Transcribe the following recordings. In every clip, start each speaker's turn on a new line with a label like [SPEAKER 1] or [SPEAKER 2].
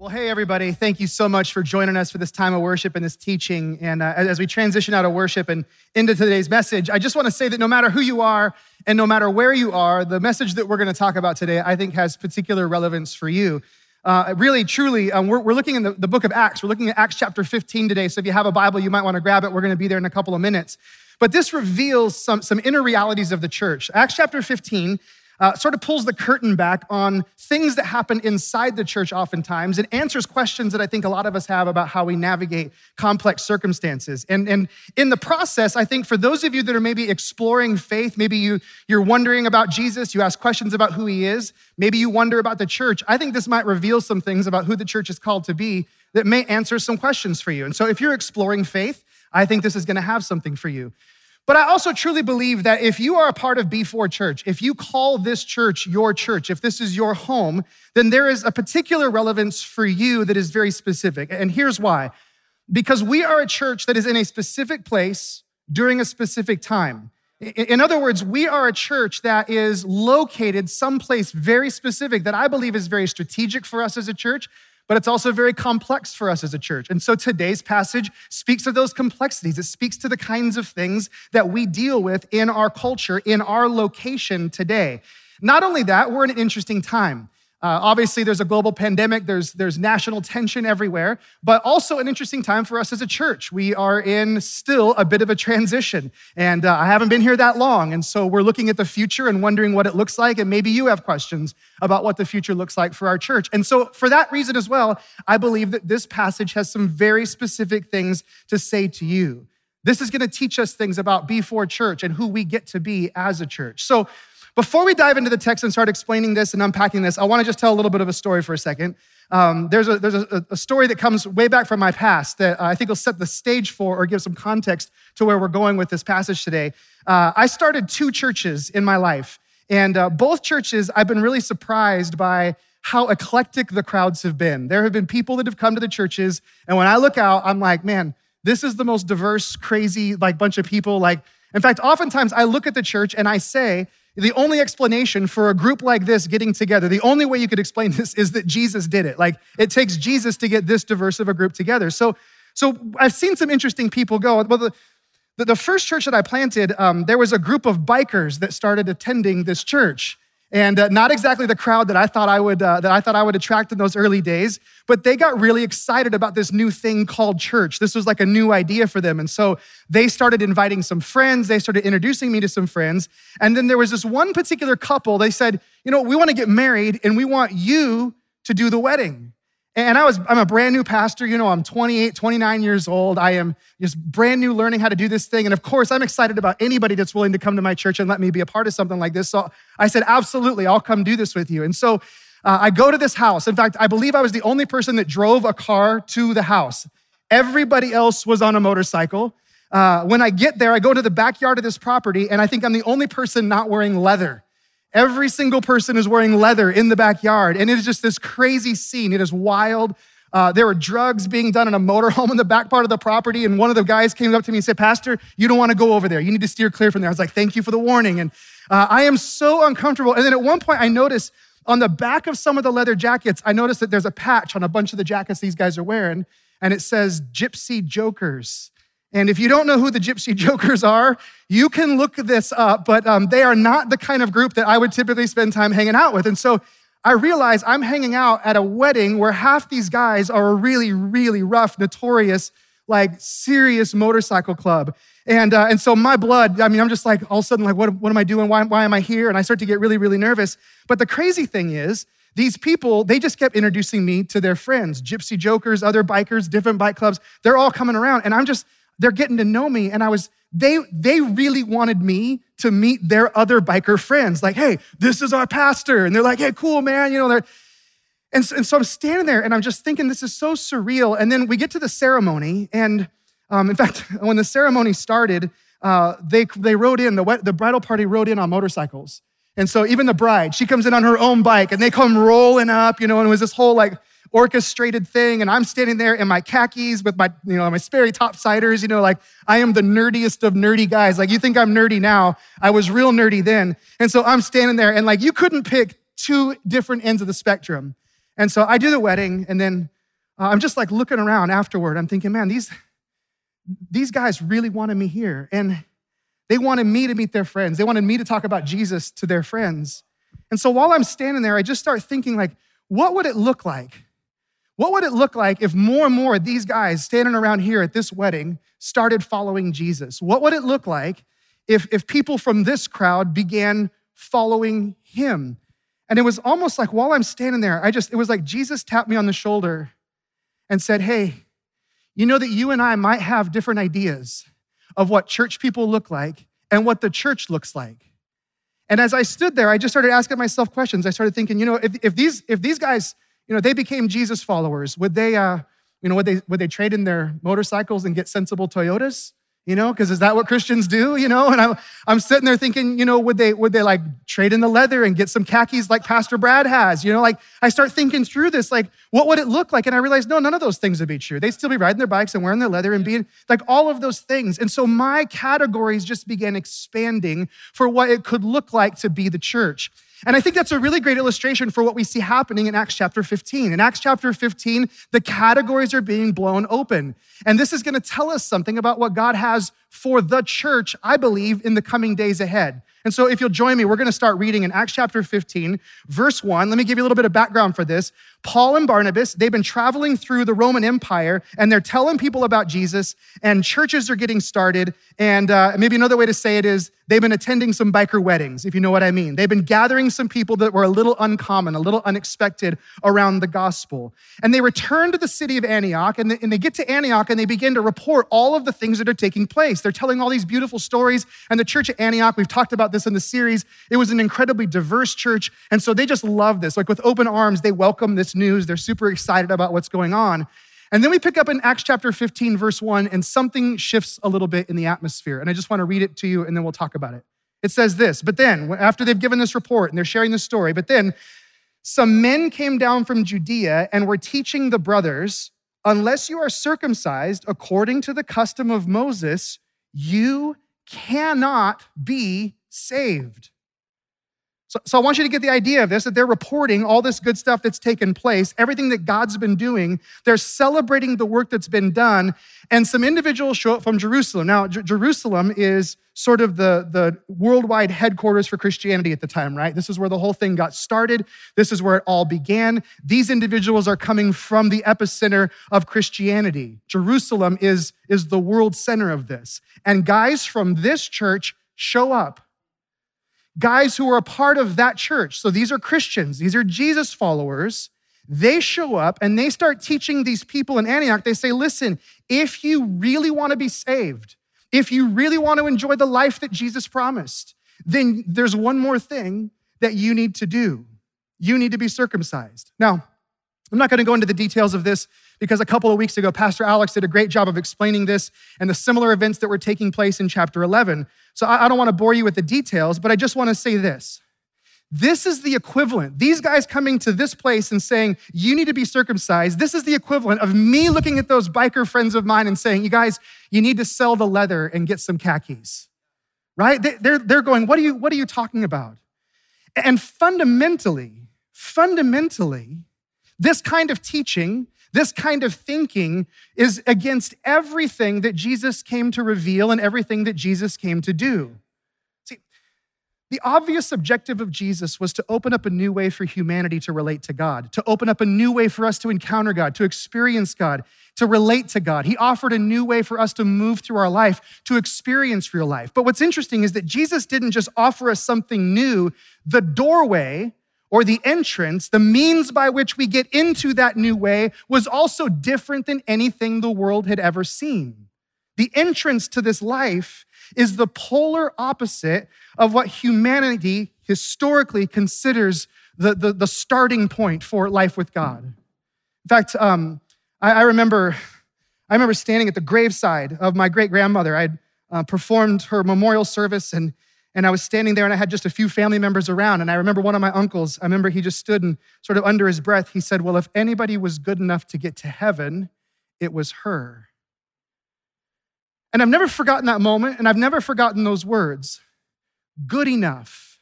[SPEAKER 1] Well, hey, everybody. Thank you so much for joining us for this time of worship and this teaching. And uh, as we transition out of worship and into today's message, I just want to say that no matter who you are and no matter where you are, the message that we're going to talk about today, I think, has particular relevance for you. Uh, really, truly, um, we're, we're, looking in the, the book of Acts. We're looking at Acts chapter 15 today. So if you have a Bible, you might want to grab it. We're going to be there in a couple of minutes. But this reveals some, some inner realities of the church. Acts chapter 15 uh, sort of pulls the curtain back on things that happen inside the church oftentimes and answers questions that I think a lot of us have about how we navigate complex circumstances. And, and in the process, I think for those of you that are maybe exploring faith, maybe you, you're wondering about Jesus, you ask questions about who he is, maybe you wonder about the church, I think this might reveal some things about who the church is called to be that may answer some questions for you. And so if you're exploring faith, I think this is going to have something for you. But I also truly believe that if you are a part of B4 Church, if you call this church your church, if this is your home, then there is a particular relevance for you that is very specific. And here's why because we are a church that is in a specific place during a specific time. In other words, we are a church that is located someplace very specific that I believe is very strategic for us as a church, but it's also very complex for us as a church. And so today's passage speaks of those complexities. It speaks to the kinds of things that we deal with in our culture, in our location today. Not only that, we're in an interesting time. Uh, obviously, there's a global pandemic, there's, there's national tension everywhere, but also an interesting time for us as a church. We are in still a bit of a transition, and uh, I haven't been here that long. And so we're looking at the future and wondering what it looks like, and maybe you have questions about what the future looks like for our church. And so, for that reason as well, I believe that this passage has some very specific things to say to you. This is going to teach us things about B4 Church and who we get to be as a church. So, before we dive into the text and start explaining this and unpacking this, I want to just tell a little bit of a story for a second. Um, there's a, there's a, a, story that comes way back from my past that I think will set the stage for or give some context to where we're going with this passage today. Uh, I started two churches in my life, and uh, both churches I've been really surprised by how eclectic the crowds have been. There have been people that have come to the churches, and when I look out, I'm like, man, this is the most diverse, crazy, like bunch of people. Like, in fact, oftentimes I look at the church and I say, the only explanation for a group like this getting together, the only way you could explain this is that Jesus did it. Like it takes Jesus to get this diverse of a group together. So, so I've seen some interesting people go. Well, the, the, first church that I planted, um, there was a group of bikers that started attending this church and uh, not exactly the crowd that I thought I would uh, that I thought I would attract in those early days. But they got really excited about this new thing called church. This was like a new idea for them, and so they started inviting some friends. They started introducing me to some friends, and then there was this one particular couple. They said, "You know, we want to get married, and we want you to do the wedding." And I was, I'm a brand new pastor, you know, I'm 28, 29 years old. I am just brand new learning how to do this thing. And of course, I'm excited about anybody that's willing to come to my church and let me be a part of something like this. So I said, absolutely, I'll come do this with you. And so uh, I go to this house. In fact, I believe I was the only person that drove a car to the house. Everybody else was on a motorcycle. Uh, when I get there, I go to the backyard of this property, and I think I'm the only person not wearing leather. Every single person is wearing leather in the backyard. And it is just this crazy scene. It is wild. Uh, there were drugs being done in a motorhome in the back part of the property. And one of the guys came up to me and said, Pastor, you don't want to go over there. You need to steer clear from there. I was like, Thank you for the warning. And uh, I am so uncomfortable. And then at one point, I noticed on the back of some of the leather jackets, I noticed that there's a patch on a bunch of the jackets these guys are wearing. And it says Gypsy Jokers. And if you don't know who the Gypsy Jokers are, you can look this up, but um, they are not the kind of group that I would typically spend time hanging out with. And so I realize I'm hanging out at a wedding where half these guys are a really, really rough, notorious, like serious motorcycle club. And, uh, and so my blood, I mean, I'm just like, all of a sudden, like, what, what am I doing? Why, why am I here? And I start to get really, really nervous. But the crazy thing is, these people, they just kept introducing me to their friends, gypsy jokers, other bikers, different bike clubs. They're all coming around. And I'm just, they're getting to know me. And I was, they, they really wanted me to meet their other biker friends. Like, hey, this is our pastor. And they're like, hey, cool, man. You know, they're, and so, and so I'm standing there and I'm just thinking, this is so surreal. And then we get to the ceremony. And um, in fact, when the ceremony started, uh, they, they rode in, the, the bridal party rode in on motorcycles. And so even the bride, she comes in on her own bike and they come rolling up, you know, and it was this whole like orchestrated thing. And I'm standing there in my khakis with my, you know, my Sperry topsiders, you know, like I am the nerdiest of nerdy guys. Like you think I'm nerdy now. I was real nerdy then. And so I'm standing there and like you couldn't pick two different ends of the spectrum. And so I do the wedding, and then uh, I'm just like looking around afterward. I'm thinking, man, these, these guys really wanted me here. And they wanted me to meet their friends. They wanted me to talk about Jesus to their friends. And so while I'm standing there, I just start thinking, like, what would it look like? What would it look like if more and more of these guys standing around here at this wedding started following Jesus? What would it look like if, if people from this crowd began following him? And it was almost like while I'm standing there, I just, it was like Jesus tapped me on the shoulder and said, Hey, you know that you and I might have different ideas of what church people look like and what the church looks like. And as I stood there, I just started asking myself questions. I started thinking, you know, if, if, these, if these guys, you know, they became Jesus followers, would they, uh, you know, would they, would they trade in their motorcycles and get sensible Toyotas? you know because is that what christians do? You know and I'm, I'm sitting there thinking you know would they would they like trade in the leather and get some khakis like pastor brad has? You know like i start thinking through this like what would it look like? And i realized no none of those things would be true. They'd still be riding their bikes and wearing their leather and being like all of those things. And so my categories just began expanding for what it could look like to be the church and I think that's a really great illustration for what we see happening in Acts chapter 15. In Acts chapter 15, the categories are being blown open. And this is going to tell us something about what God has for the church, I believe, in the coming days ahead. And so, if you'll join me, we're going to start reading in Acts chapter 15, verse 1. Let me give you a little bit of background for this. Paul and Barnabas, they've been traveling through the Roman Empire and they're telling people about Jesus, and churches are getting started. And uh, maybe another way to say it is they've been attending some biker weddings, if you know what I mean. They've been gathering some people that were a little uncommon, a little unexpected around the gospel. And they return to the city of Antioch, and they, and they get to Antioch and they begin to report all of the things that are taking place. They're telling all these beautiful stories. And the church at Antioch, we've talked about this in the series, it was an incredibly diverse church. And so they just love this. Like with open arms, they welcome this news. They're super excited about what's going on. And then we pick up in Acts chapter 15, verse 1, and something shifts a little bit in the atmosphere. And I just want to read it to you and then we'll talk about it. It says this, but then, after they've given this report and they're sharing this story, but then some men came down from Judea and were teaching the brothers, unless you are circumcised according to the custom of Moses, you cannot be saved. So, so, I want you to get the idea of this that they're reporting all this good stuff that's taken place, everything that God's been doing. They're celebrating the work that's been done. And some individuals show up from Jerusalem. Now, J- Jerusalem is sort of the, the worldwide headquarters for Christianity at the time, right? This is where the whole thing got started. This is where it all began. These individuals are coming from the epicenter of Christianity. Jerusalem is, is the world center of this. And guys from this church show up guys who are a part of that church. So these are Christians, these are Jesus followers. They show up and they start teaching these people in Antioch. They say, listen, if you really want to be saved, if you really want to enjoy the life that Jesus promised, then there's one more thing that you need to do. You need to be circumcised. Now, I'm not going to go into the details of this because a couple of weeks ago, Pastor Alex did a great job of explaining this and the similar events that were taking place in chapter 11. So I don't want to bore you with the details, but I just want to say this. This is the equivalent. These guys coming to this place and saying, you need to be circumcised. This is the equivalent of me looking at those biker friends of mine and saying, you guys, you need to sell the leather and get some khakis. Right? They're, they're going, what are, you, what are you talking about? And fundamentally, fundamentally, this kind of teaching, this kind of thinking is against everything that Jesus came to reveal and everything that Jesus came to do. See, the obvious objective of Jesus was to open up a new way for humanity to relate to God, to open up a new way for us to encounter God, to experience God, to relate to God. He offered a new way for us to move through our life, to experience real life. But what's interesting is that Jesus didn't just offer us something new, the doorway or the entrance, the means by which we get into that new way, was also different than anything the world had ever seen. The entrance to this life is the polar opposite of what humanity historically considers the, the, the starting point for life with God. In fact, um, I, I, remember, I remember standing at the graveside of my great grandmother. I'd uh, performed her memorial service, and and I was standing there and I had just a few family members around. And I remember one of my uncles, I remember he just stood and sort of under his breath, he said, Well, if anybody was good enough to get to heaven, it was her. And I've never forgotten that moment and I've never forgotten those words. Good enough.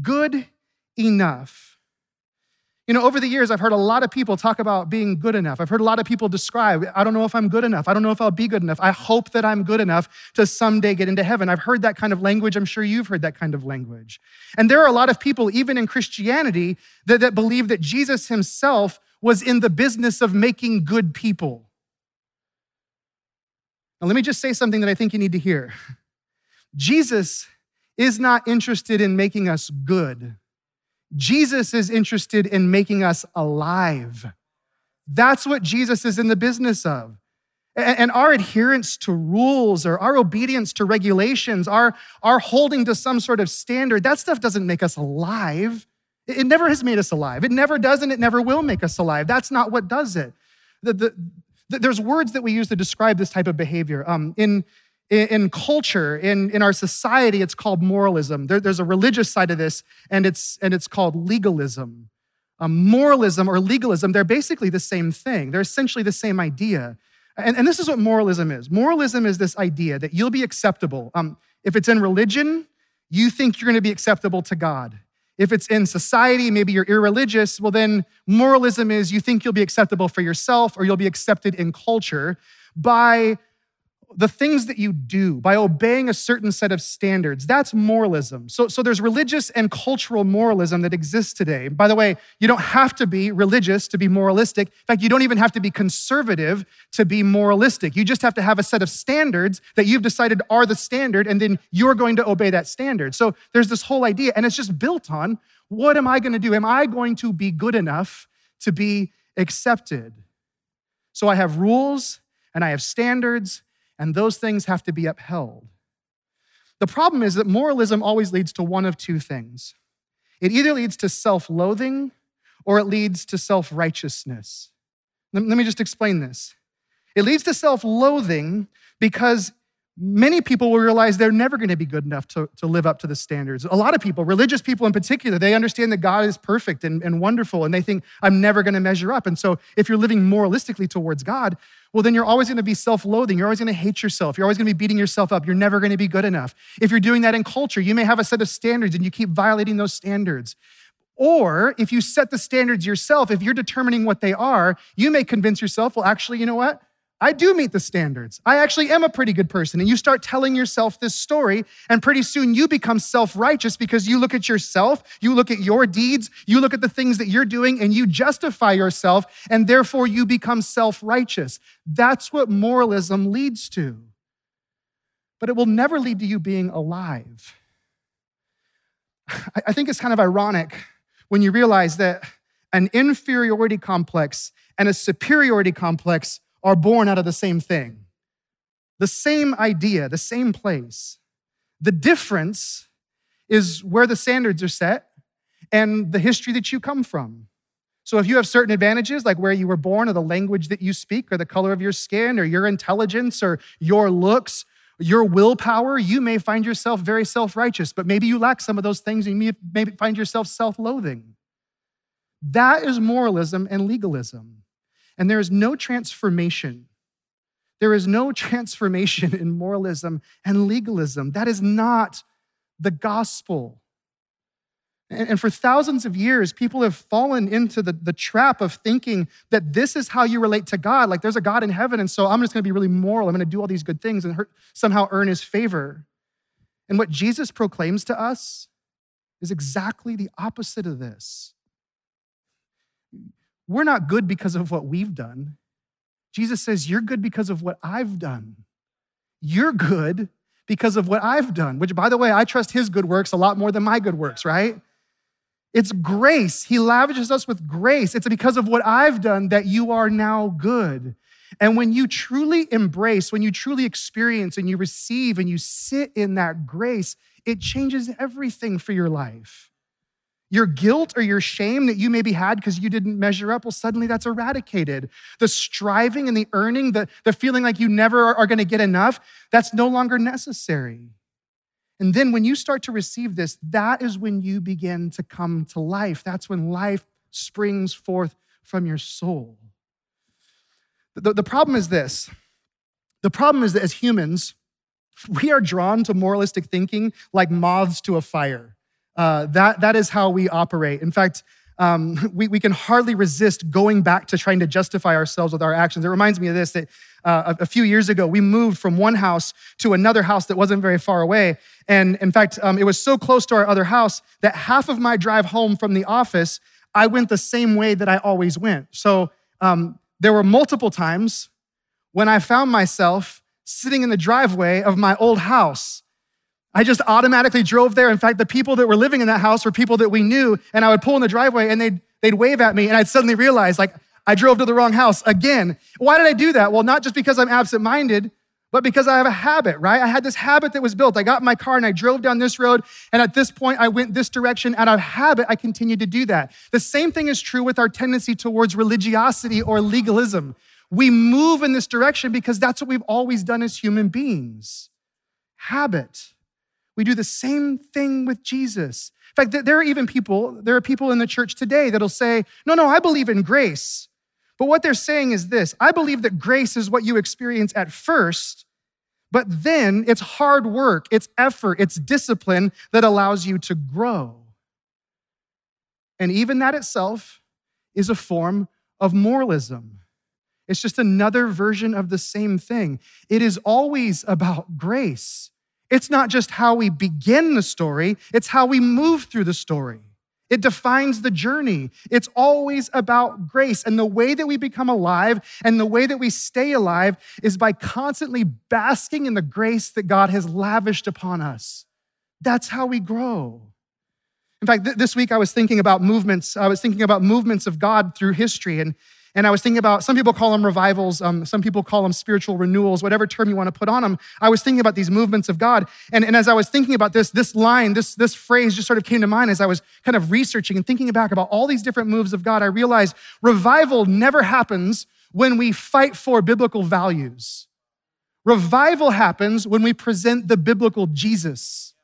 [SPEAKER 1] Good enough. You know, over the years, I've heard a lot of people talk about being good enough. I've heard a lot of people describe, I don't know if I'm good enough. I don't know if I'll be good enough. I hope that I'm good enough to someday get into heaven. I've heard that kind of language. I'm sure you've heard that kind of language. And there are a lot of people, even in Christianity, that, that believe that Jesus himself was in the business of making good people. Now, let me just say something that I think you need to hear Jesus is not interested in making us good. Jesus is interested in making us alive. That's what Jesus is in the business of. And our adherence to rules or our obedience to regulations, our, our holding to some sort of standard, that stuff doesn't make us alive. It never has made us alive. It never does, and it never will make us alive. That's not what does it. The, the, the, there's words that we use to describe this type of behavior. Um, in in, in culture, in, in our society, it's called moralism. There, there's a religious side of this, and it's, and it's called legalism. Um, moralism or legalism, they're basically the same thing. They're essentially the same idea. And, and this is what moralism is moralism is this idea that you'll be acceptable. Um, if it's in religion, you think you're going to be acceptable to God. If it's in society, maybe you're irreligious, well, then moralism is you think you'll be acceptable for yourself or you'll be accepted in culture by the things that you do by obeying a certain set of standards that's moralism. So, so there's religious and cultural moralism that exists today. By the way you don't have to be religious to be moralistic. In fact you don't even have to be conservative to be moralistic. You just have to have a set of standards that you've decided are the standard and then you're going to obey that standard. So there's this whole idea and it's just built on what am i going to do? Am i going to be good enough to be accepted? So i have rules and i have standards and those things have to be upheld. The problem is that moralism always leads to one of two things it either leads to self loathing or it leads to self righteousness. Let me just explain this. It leads to self loathing because many people will realize they're never going to be good enough to, to live up to the standards. A lot of people, religious people in particular, they understand that God is perfect and, and wonderful, and they think, I'm never going to measure up. And so if you're living moralistically towards God, well, then you're always going to be self loathing. You're always going to hate yourself. You're always going to be beating yourself up. You're never going to be good enough. If you're doing that in culture, you may have a set of standards and you keep violating those standards. Or if you set the standards yourself, if you're determining what they are, you may convince yourself, well, actually, you know what? I do meet the standards. I actually am a pretty good person. And you start telling yourself this story, and pretty soon you become self righteous because you look at yourself, you look at your deeds, you look at the things that you're doing, and you justify yourself, and therefore you become self righteous. That's what moralism leads to. But it will never lead to you being alive. I think it's kind of ironic when you realize that an inferiority complex and a superiority complex are born out of the same thing, the same idea, the same place. The difference is where the standards are set and the history that you come from. So, if you have certain advantages, like where you were born, or the language that you speak, or the color of your skin, or your intelligence, or your looks, your willpower, you may find yourself very self righteous, but maybe you lack some of those things and you may find yourself self loathing. That is moralism and legalism. And there is no transformation. There is no transformation in moralism and legalism. That is not the gospel. And for thousands of years, people have fallen into the, the trap of thinking that this is how you relate to God. Like there's a God in heaven, and so I'm just gonna be really moral. I'm gonna do all these good things and somehow earn his favor. And what Jesus proclaims to us is exactly the opposite of this. We're not good because of what we've done. Jesus says, You're good because of what I've done. You're good because of what I've done, which, by the way, I trust his good works a lot more than my good works, right? It's grace. He lavishes us with grace. It's because of what I've done that you are now good. And when you truly embrace, when you truly experience and you receive and you sit in that grace, it changes everything for your life. Your guilt or your shame that you maybe had because you didn't measure up, well, suddenly that's eradicated. The striving and the earning, the, the feeling like you never are, are going to get enough, that's no longer necessary. And then when you start to receive this, that is when you begin to come to life. That's when life springs forth from your soul. The, the problem is this the problem is that as humans, we are drawn to moralistic thinking like moths to a fire. Uh, that, that is how we operate. In fact, um, we, we can hardly resist going back to trying to justify ourselves with our actions. It reminds me of this that uh, a, a, few years ago, we moved from one house to another house that wasn't very far away. And in fact, um, it was so close to our other house that half of my drive home from the office, I went the same way that I always went. So um, there were multiple times when I found myself sitting in the driveway of my old house. I just automatically drove there. In fact, the people that were living in that house were people that we knew, and I would pull in the driveway and they'd, they'd wave at me, and I'd suddenly realize, like, I drove to the wrong house again. Why did I do that? Well, not just because I'm absent minded, but because I have a habit, right? I had this habit that was built. I got in my car and I drove down this road, and at this point, I went this direction. Out of habit, I continued to do that. The same thing is true with our tendency towards religiosity or legalism. We move in this direction because that's what we've always done as human beings. Habit. We do the same thing with Jesus. In fact, there are even people, there are people in the church today that'll say, No, no, I believe in grace. But what they're saying is this I believe that grace is what you experience at first, but then it's hard work, it's effort, it's discipline that allows you to grow. And even that itself is a form of moralism. It's just another version of the same thing. It is always about grace. It's not just how we begin the story, it's how we move through the story. It defines the journey. It's always about grace. And the way that we become alive and the way that we stay alive is by constantly basking in the grace that God has lavished upon us. That's how we grow. In fact, th- this week I was thinking about movements. I was thinking about movements of God through history. And and I was thinking about, some people call them revivals, um, some people call them spiritual renewals, whatever term you want to put on them. I was thinking about these movements of God. And, and as I was thinking about this, this line, this, this phrase just sort of came to mind as I was kind of researching and thinking back about all these different moves of God. I realized revival never happens when we fight for biblical values. Revival happens when we present the biblical Jesus.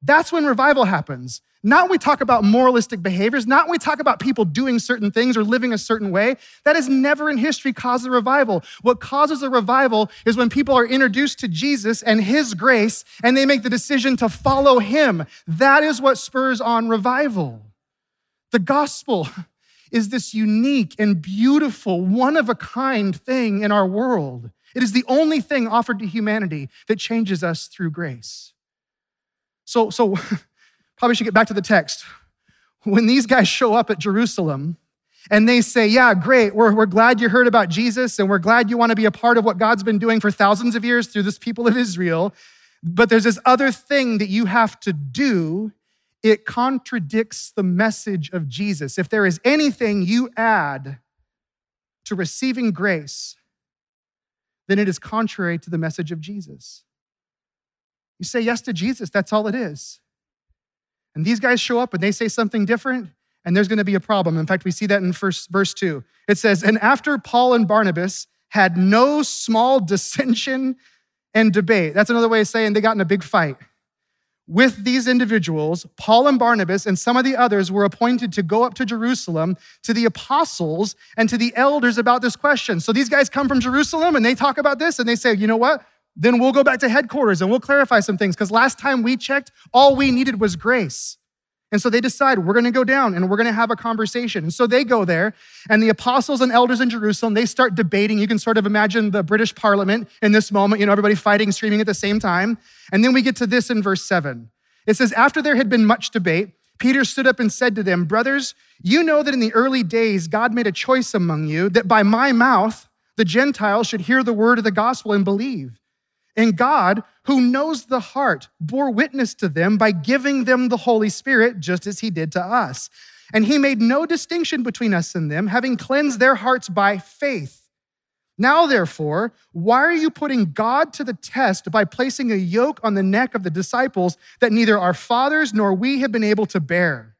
[SPEAKER 1] That's when revival happens. Not when we talk about moralistic behaviors, not when we talk about people doing certain things or living a certain way. That has never in history caused a revival. What causes a revival is when people are introduced to Jesus and his grace and they make the decision to follow him. That is what spurs on revival. The gospel is this unique and beautiful, one of a kind thing in our world. It is the only thing offered to humanity that changes us through grace. So, so Probably should get back to the text. When these guys show up at Jerusalem and they say, Yeah, great, we're, we're glad you heard about Jesus and we're glad you want to be a part of what God's been doing for thousands of years through this people of Israel, but there's this other thing that you have to do. It contradicts the message of Jesus. If there is anything you add to receiving grace, then it is contrary to the message of Jesus. You say yes to Jesus, that's all it is. And these guys show up and they say something different, and there's going to be a problem. In fact, we see that in first, verse 2. It says, And after Paul and Barnabas had no small dissension and debate, that's another way of saying they got in a big fight. With these individuals, Paul and Barnabas and some of the others were appointed to go up to Jerusalem to the apostles and to the elders about this question. So these guys come from Jerusalem and they talk about this and they say, you know what? Then we'll go back to headquarters and we'll clarify some things because last time we checked, all we needed was grace. And so they decide we're going to go down and we're going to have a conversation. And so they go there, and the apostles and elders in Jerusalem, they start debating. You can sort of imagine the British parliament in this moment, you know, everybody fighting, screaming at the same time. And then we get to this in verse seven. It says, After there had been much debate, Peter stood up and said to them, Brothers, you know that in the early days God made a choice among you that by my mouth the Gentiles should hear the word of the gospel and believe. And God, who knows the heart, bore witness to them by giving them the Holy Spirit, just as he did to us. And he made no distinction between us and them, having cleansed their hearts by faith. Now, therefore, why are you putting God to the test by placing a yoke on the neck of the disciples that neither our fathers nor we have been able to bear?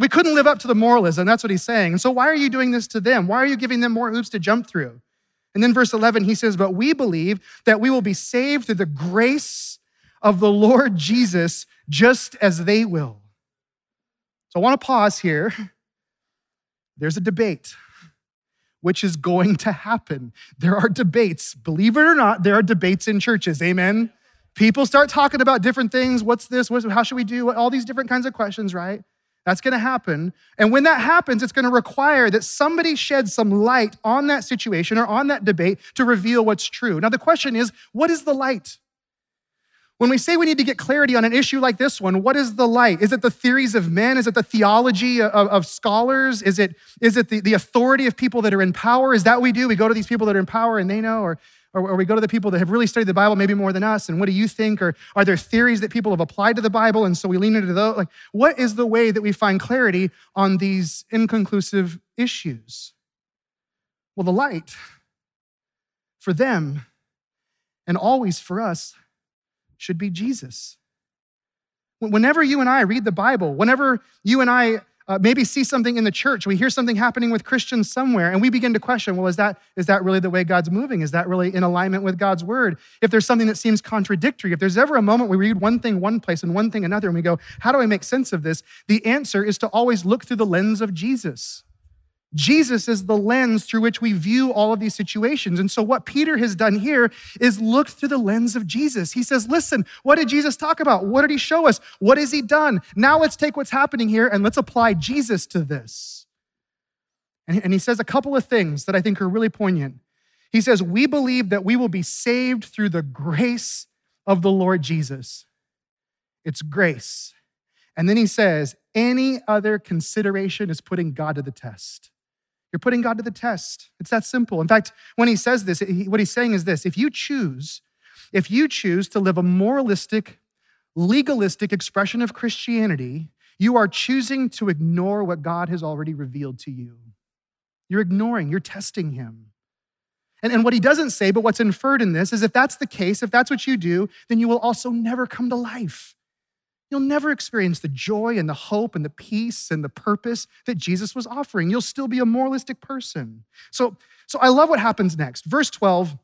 [SPEAKER 1] We couldn't live up to the moralism, that's what he's saying. And so, why are you doing this to them? Why are you giving them more hoops to jump through? And then verse 11, he says, But we believe that we will be saved through the grace of the Lord Jesus, just as they will. So I want to pause here. There's a debate which is going to happen. There are debates. Believe it or not, there are debates in churches. Amen. People start talking about different things. What's this? What's, how should we do? All these different kinds of questions, right? That's going to happen. And when that happens, it's going to require that somebody shed some light on that situation or on that debate to reveal what's true. Now, the question is what is the light? When we say we need to get clarity on an issue like this one, what is the light? Is it the theories of men? Is it the theology of, of, scholars? Is it, is it the, the authority of people that are in power? Is that what we do? We go to these people that are in power and they know? Or or, or we go to the people that have really studied the Bible maybe more than us, and what do you think? Or are there theories that people have applied to the Bible, and so we lean into those? Like, what is the way that we find clarity on these inconclusive issues? Well, the light for them and always for us should be Jesus. Whenever you and I read the Bible, whenever you and I uh, maybe see something in the church, we hear something happening with Christians somewhere, and we begin to question, well, is that, is that really the way God's moving? Is that really in alignment with God's word? If there's something that seems contradictory, if there's ever a moment we read one thing one place and one thing another, and we go, how do I make sense of this? The answer is to always look through the lens of Jesus. Jesus is the lens through which we view all of these situations. And so, what Peter has done here is look through the lens of Jesus. He says, Listen, what did Jesus talk about? What did he show us? What has he done? Now, let's take what's happening here and let's apply Jesus to this. And he says a couple of things that I think are really poignant. He says, We believe that we will be saved through the grace of the Lord Jesus. It's grace. And then he says, Any other consideration is putting God to the test. You're putting God to the test. It's that simple. In fact, when he says this, what he's saying is this if you choose, if you choose to live a moralistic, legalistic expression of Christianity, you are choosing to ignore what God has already revealed to you. You're ignoring, you're testing him. And, and what he doesn't say, but what's inferred in this, is if that's the case, if that's what you do, then you will also never come to life. You'll never experience the joy and the hope and the peace and the purpose that Jesus was offering. You'll still be a moralistic person. So, so I love what happens next. Verse 12,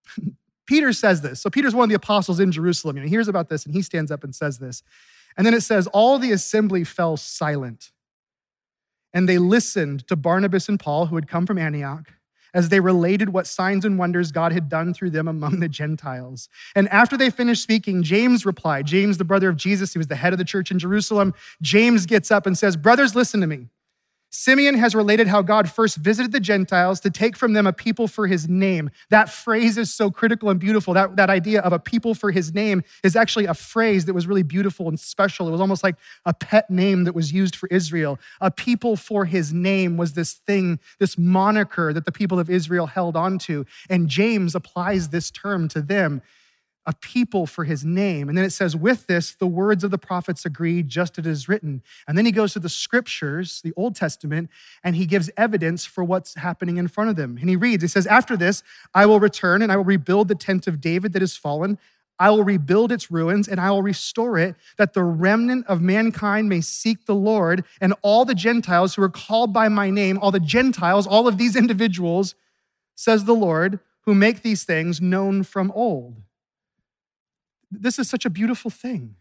[SPEAKER 1] Peter says this. So Peter's one of the apostles in Jerusalem, and he hears about this and he stands up and says this. And then it says, All the assembly fell silent. And they listened to Barnabas and Paul, who had come from Antioch as they related what signs and wonders God had done through them among the Gentiles. And after they finished speaking, James replied, James, the brother of Jesus, he was the head of the church in Jerusalem. James gets up and says, Brothers, listen to me. Simeon has related how God first visited the Gentiles to take from them a people for his name. That phrase is so critical and beautiful. That, that idea of a people for his name is actually a phrase that was really beautiful and special. It was almost like a pet name that was used for Israel. A people for his name was this thing, this moniker that the people of Israel held onto. And James applies this term to them a people for his name. And then it says, with this, the words of the prophets agree, just as it is written. And then he goes to the scriptures, the Old Testament, and he gives evidence for what's happening in front of them. And he reads, he says, After this, I will return and I will rebuild the tent of David that is fallen. I will rebuild its ruins and I will restore it, that the remnant of mankind may seek the Lord, and all the Gentiles who are called by my name, all the Gentiles, all of these individuals, says the Lord, who make these things known from old. This is such a beautiful thing.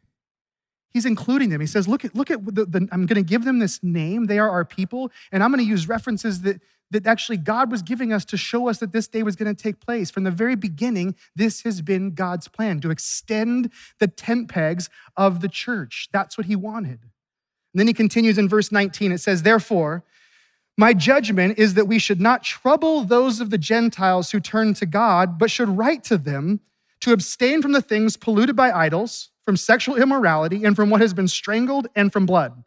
[SPEAKER 1] He's including them. He says, Look at, look at the, the I'm going to give them this name. They are our people. And I'm going to use references that, that actually God was giving us to show us that this day was going to take place. From the very beginning, this has been God's plan to extend the tent pegs of the church. That's what he wanted. And then he continues in verse 19. It says, Therefore, my judgment is that we should not trouble those of the Gentiles who turn to God, but should write to them to abstain from the things polluted by idols, from sexual immorality, and from what has been strangled, and from blood.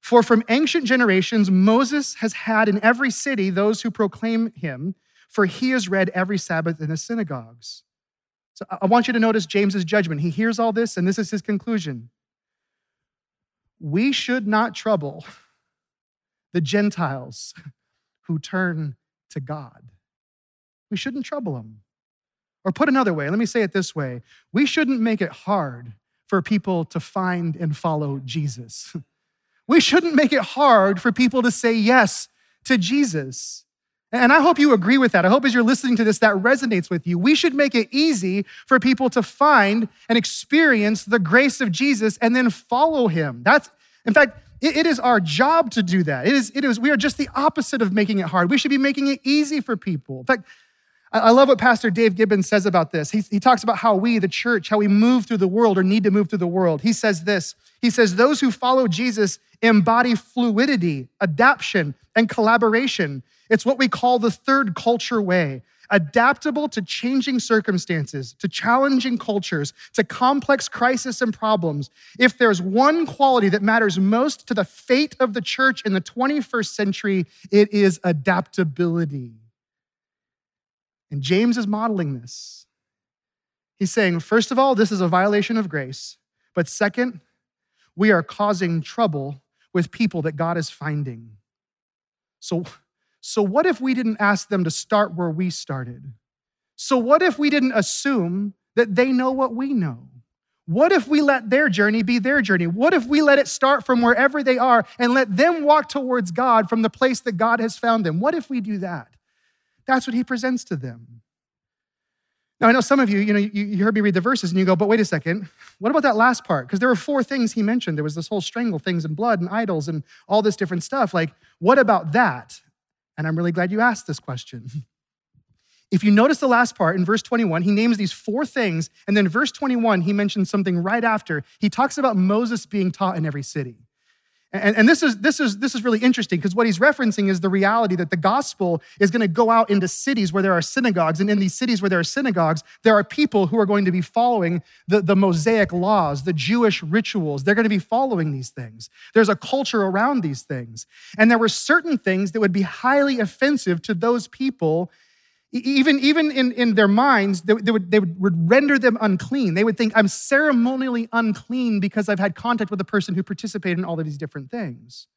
[SPEAKER 1] For from ancient generations, Moses has had in every city those who proclaim him, for he is read every Sabbath in the synagogues. So I want you to notice James's judgment. He hears all this, and this is his conclusion. We should not trouble the Gentiles who turn to God. We shouldn't trouble them. Or put another way, let me say it this way we shouldn't make it hard for people to find and follow Jesus. We shouldn't make it hard for people to say yes to Jesus. And I hope you agree with that. I hope as you're listening to this, that resonates with you. We should make it easy for people to find and experience the grace of Jesus and then follow him. That's, in fact, it, it is our job to do that. It is, it is, we are just the opposite of making it hard. We should be making it easy for people. In fact, I love what Pastor Dave Gibbons says about this. He, he talks about how we, the church, how we move through the world or need to move through the world. He says this He says, Those who follow Jesus embody fluidity, adaptation, and collaboration. It's what we call the third culture way adaptable to changing circumstances, to challenging cultures, to complex crises and problems. If there's one quality that matters most to the fate of the church in the 21st century, it is adaptability. And James is modeling this. He's saying, first of all, this is a violation of grace. But second, we are causing trouble with people that God is finding. So, so what if we didn't ask them to start where we started? So, what if we didn't assume that they know what we know? What if we let their journey be their journey? What if we let it start from wherever they are and let them walk towards God from the place that God has found them? What if we do that? That's what he presents to them. Now, I know some of you, you know, you, you heard me read the verses and you go, but wait a second, what about that last part? Because there were four things he mentioned. There was this whole strangle things and blood and idols and all this different stuff. Like, what about that? And I'm really glad you asked this question. If you notice the last part in verse 21, he names these four things. And then verse 21, he mentions something right after. He talks about Moses being taught in every city. And, and this, is, this, is, this is really interesting because what he's referencing is the reality that the gospel is going to go out into cities where there are synagogues. And in these cities where there are synagogues, there are people who are going to be following the, the Mosaic laws, the Jewish rituals. They're going to be following these things. There's a culture around these things. And there were certain things that would be highly offensive to those people even, even in, in their minds, they, they, would, they would render them unclean. They would think, I'm ceremonially unclean because I've had contact with a person who participated in all of these different things.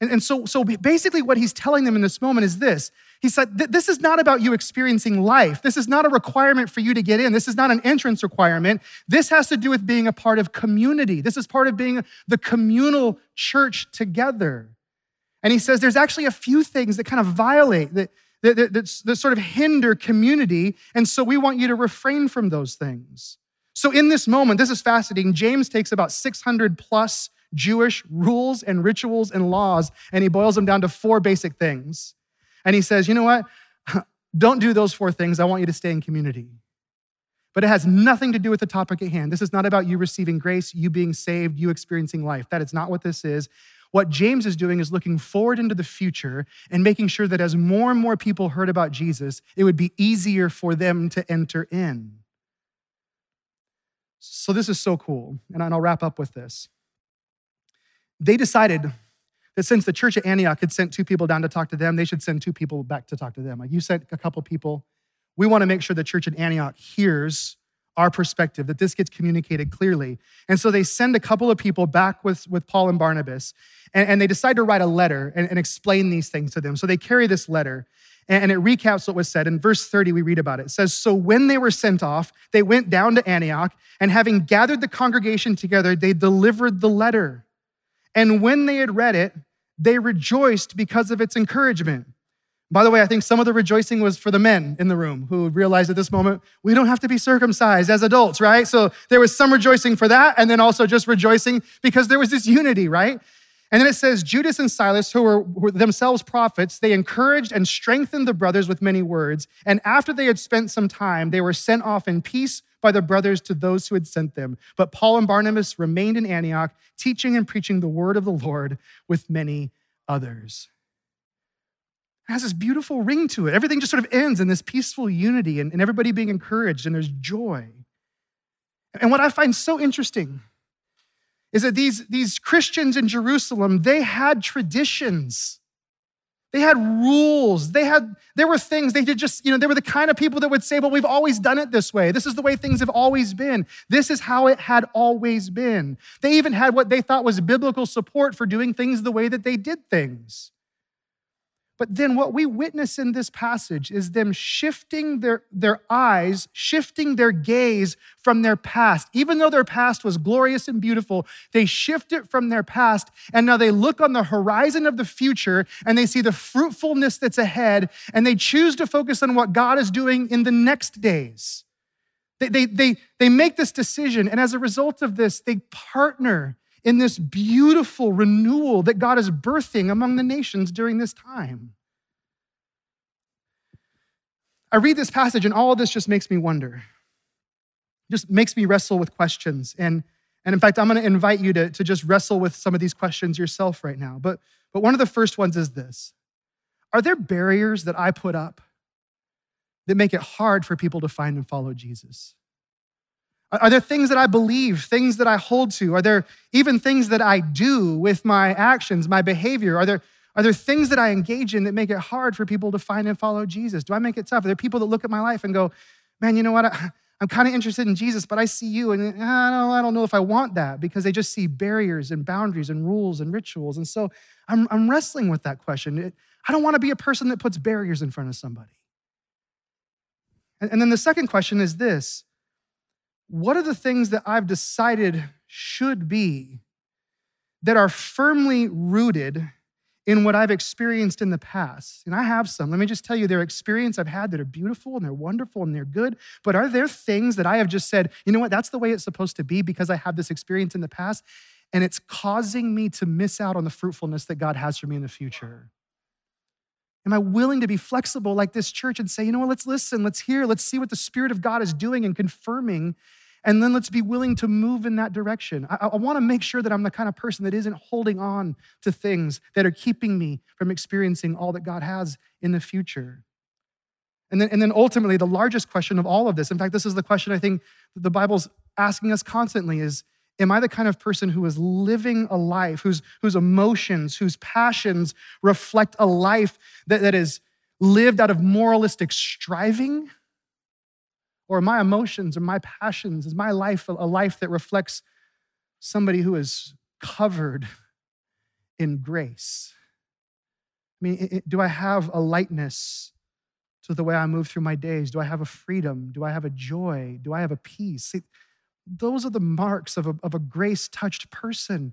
[SPEAKER 1] And, and so, so basically, what he's telling them in this moment is this He said, This is not about you experiencing life. This is not a requirement for you to get in. This is not an entrance requirement. This has to do with being a part of community. This is part of being the communal church together. And he says there's actually a few things that kind of violate, that, that, that, that, that sort of hinder community. And so we want you to refrain from those things. So in this moment, this is fascinating. James takes about 600 plus Jewish rules and rituals and laws, and he boils them down to four basic things. And he says, you know what? Don't do those four things. I want you to stay in community. But it has nothing to do with the topic at hand. This is not about you receiving grace, you being saved, you experiencing life. That is not what this is. What James is doing is looking forward into the future and making sure that as more and more people heard about Jesus, it would be easier for them to enter in. So, this is so cool. And I'll wrap up with this. They decided that since the church at Antioch had sent two people down to talk to them, they should send two people back to talk to them. Like you sent a couple people. We want to make sure the church at Antioch hears our perspective, that this gets communicated clearly. And so they send a couple of people back with, with Paul and Barnabas, and, and they decide to write a letter and, and, explain these things to them. So they carry this letter, and, and it recaps what was said. In verse 30, we read about it. It says, So when they were sent off, they went down to Antioch, and having gathered the congregation together, they delivered the letter. And when they had read it, they rejoiced because of its encouragement. By the way, I think some of the rejoicing was for the men in the room who realized at this moment, we don't have to be circumcised as adults, right? So there was some rejoicing for that, and then also just rejoicing because there was this unity, right? And then it says, Judas and Silas, who were, were, themselves prophets, they encouraged and strengthened the brothers with many words. And after they had spent some time, they were sent off in peace by the brothers to those who had sent them. But Paul and Barnabas remained in Antioch, teaching and preaching the word of the Lord with many others. It has this beautiful ring to it. Everything just sort of ends in this peaceful unity and, and everybody being encouraged, and there's joy. And what I find so interesting is that these, these Christians in Jerusalem, they had traditions. They had rules. They had, there were things they did just, you know, they were the kind of people that would say, well, we've always done it this way. This is the way things have always been. This is how it had always been. They even had what they thought was biblical support for doing things the way that they did things. But then what we witness in this passage is them shifting their, their eyes, shifting their gaze from their past. Even though their past was glorious and beautiful, they shift it from their past. And now they look on the horizon of the future and they see the fruitfulness that's ahead and they choose to focus on what God is doing in the next days. They, they, they, they make this decision. And as a result of this, they partner in this beautiful renewal that God is birthing among the nations during this time. I read this passage, and all of this just makes me wonder, just makes me wrestle with questions. And, and in fact, I'm going to invite you to, to just wrestle with some of these questions yourself right now. But, but one of the first ones is this Are there barriers that I put up that make it hard for people to find and follow Jesus? Are there things that I believe, things that I hold to? Are there even things that I do with my actions, my behavior? Are there, are there things that I engage in that make it hard for people to find and follow Jesus? Do I make it tough? Are there people that look at my life and go, man, you know what? I, am kind of interested in Jesus, but I see you and uh, I don't, I don't know if I want that because they just see barriers and boundaries and rules and rituals. And so I'm, I'm wrestling with that question. I don't want to be a person that puts barriers in front of somebody. And, and then the second question is this what are the things that I've decided should be that are firmly rooted in what I've experienced in the past? And I have some. Let me just tell you, there are experiences I've had that are beautiful and they're wonderful and they're good. But are there things that I have just said, you know what, that's the way it's supposed to be because I have this experience in the past and it's causing me to miss out on the fruitfulness that God has for me in the future? Am I willing to be flexible like this church and say, you know what, let's listen, let's hear, let's see what the Spirit of God is doing and confirming, and then let's be willing to move in that direction. I, I want to make sure that I'm the kind of person that isn't holding on to things that are keeping me from experiencing all that God has in the future. And then, and then ultimately, the largest question of all of this, in fact, this is the question I think the Bible's asking us constantly is Am I the kind of person who is living a life, whose, whose emotions, whose passions reflect a life that, that is lived out of moralistic striving? Or are my emotions or my passions, is my life a life that reflects somebody who is covered in grace? I mean, it, do I have a lightness to the way I move through my days? Do I have a freedom? Do I have a joy? Do I have a peace? See, those are the marks of a, of a grace touched person.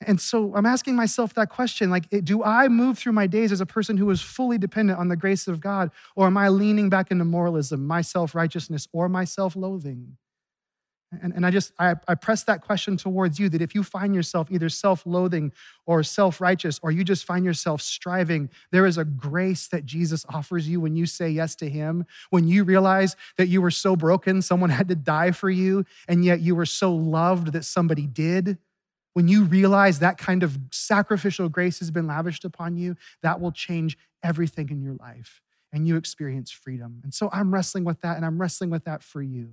[SPEAKER 1] And so I'm asking myself that question like, eh, do I move through my days as a person who is fully dependent on the grace of God, or am I leaning back into moralism, my self righteousness, or my self loathing? And, and I just, I, I press that question towards you that if you find yourself either self loathing or self righteous, or you just find yourself striving, there is a grace that Jesus offers you when you say yes to Him. When you realize that you were so broken, someone had to die for you, and yet you were so loved that somebody did. When you realize that kind of sacrificial grace has been lavished upon you, that will change everything in your life and you experience freedom. And so I'm wrestling with that, and I'm wrestling with that for you.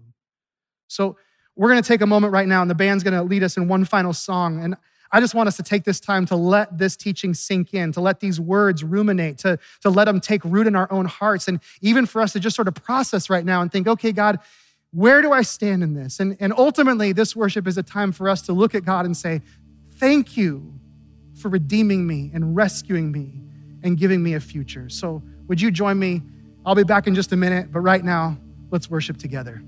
[SPEAKER 1] So, we're going to take a moment right now, and the band's going to lead us in one final song. And I just want us to take this time to let this teaching sink in, to let these words ruminate, to, to let them take root in our own hearts, and even for us to just sort of process right now and think, okay, God, where do I stand in this? And, and ultimately, this worship is a time for us to look at God and say, Thank you for redeeming me and rescuing me and giving me a future. So, would you join me? I'll be back in just a minute, but right now, let's worship together.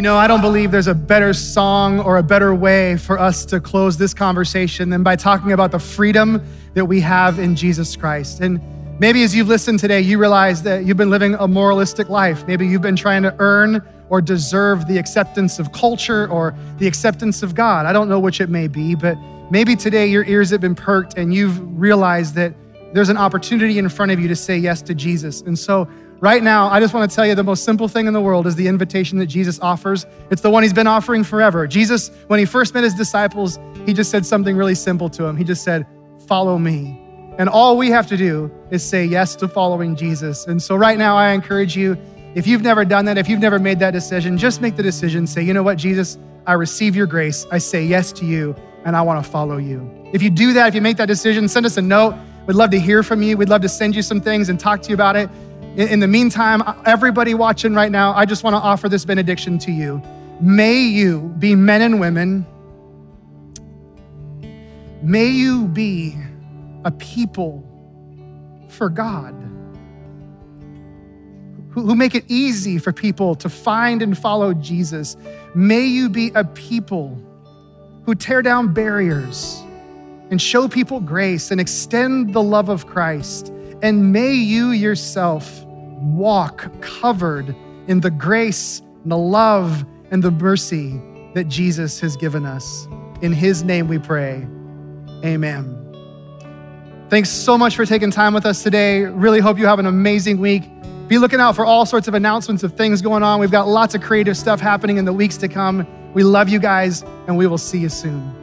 [SPEAKER 2] You
[SPEAKER 1] know, I don't believe there's a better song or a better way for us to close this conversation than by talking about the freedom that we have in Jesus Christ. And maybe as you've listened today, you realize that you've been living a moralistic life. Maybe you've been trying to earn or deserve the acceptance of culture or the acceptance of God. I don't know which it may be, but maybe today your ears have been perked and you've realized that there's an opportunity in front of you to say yes to Jesus. And so, right now, I just want to tell you the most simple thing in the world is the invitation that Jesus offers. It's the one he's been offering forever. Jesus, when he first met his disciples, he just said something really simple to him. He just said, Follow me. And all we have to do is say yes to following Jesus. And so, right now, I encourage you if you've never done that, if you've never made that decision, just make the decision. Say, you know what, Jesus, I receive your grace. I say yes to you, and I want to follow you. If you do that, if you make that decision, send us a note. We'd love to hear from you. We'd love to send you some things and talk to you about it. In, the meantime, everybody watching right now, I just want to offer this benediction to you. May you be men and women. May you be a people for God who make it easy for people to find and follow Jesus. May you be a people who tear down barriers and show people grace and extend the love of Christ. And may you yourself walk covered in the grace and the love and the mercy that Jesus has given us. In his name we pray. Amen. Thanks so much for taking time with us today. Really hope you have an amazing week. Be looking out for all sorts of announcements of things going on. We've got lots of creative stuff happening in the weeks to come. We love you guys, and we will see you soon.